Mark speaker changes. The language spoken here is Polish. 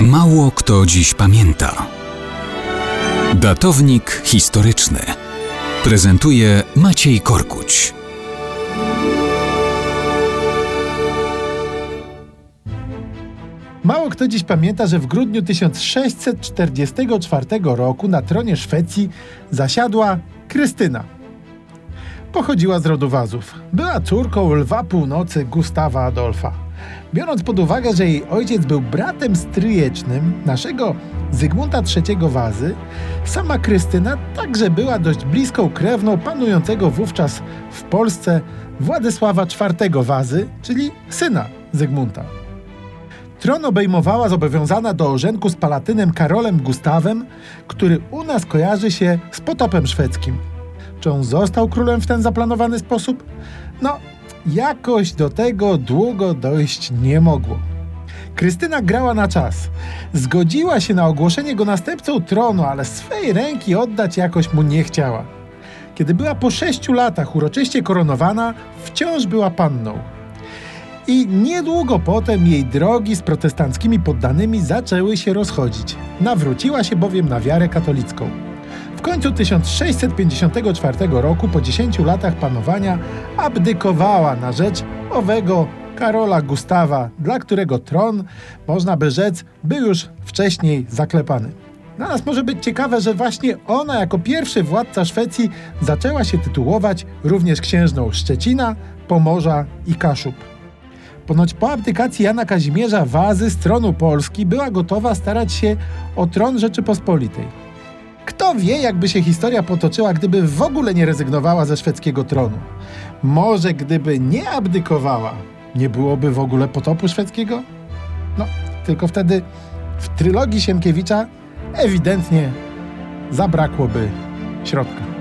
Speaker 1: Mało kto dziś pamięta. Datownik historyczny prezentuje Maciej Korkuć.
Speaker 2: Mało kto dziś pamięta, że w grudniu 1644 roku na tronie Szwecji zasiadła Krystyna. Pochodziła z rodu Wazów. Była córką lwa północy Gustawa Adolfa. Biorąc pod uwagę, że jej ojciec był bratem stryjecznym naszego Zygmunta III Wazy, sama Krystyna także była dość bliską krewną panującego wówczas w Polsce Władysława IV Wazy, czyli syna Zygmunta. Tron obejmowała zobowiązana do ożenku z palatynem Karolem Gustawem, który u nas kojarzy się z potopem szwedzkim. Czy on został królem w ten zaplanowany sposób? No, jakoś do tego długo dojść nie mogło. Krystyna grała na czas. Zgodziła się na ogłoszenie go następcą tronu, ale swej ręki oddać jakoś mu nie chciała. Kiedy była po sześciu latach uroczyście koronowana, wciąż była panną. I niedługo potem jej drogi z protestanckimi poddanymi zaczęły się rozchodzić. Nawróciła się bowiem na wiarę katolicką. Końcu 1654 roku, po 10 latach panowania, abdykowała na rzecz owego Karola Gustawa, dla którego tron, można by rzec, był już wcześniej zaklepany. Dla nas może być ciekawe, że właśnie ona jako pierwszy władca Szwecji zaczęła się tytułować również księżną Szczecina, Pomorza i Kaszub. Ponoć po abdykacji Jana Kazimierza Wazy z tronu Polski była gotowa starać się o tron Rzeczypospolitej. Kto wie, jakby się historia potoczyła, gdyby w ogóle nie rezygnowała ze szwedzkiego tronu? Może gdyby nie abdykowała, nie byłoby w ogóle potopu szwedzkiego? No, tylko wtedy w trylogii Sienkiewicza ewidentnie zabrakłoby środka.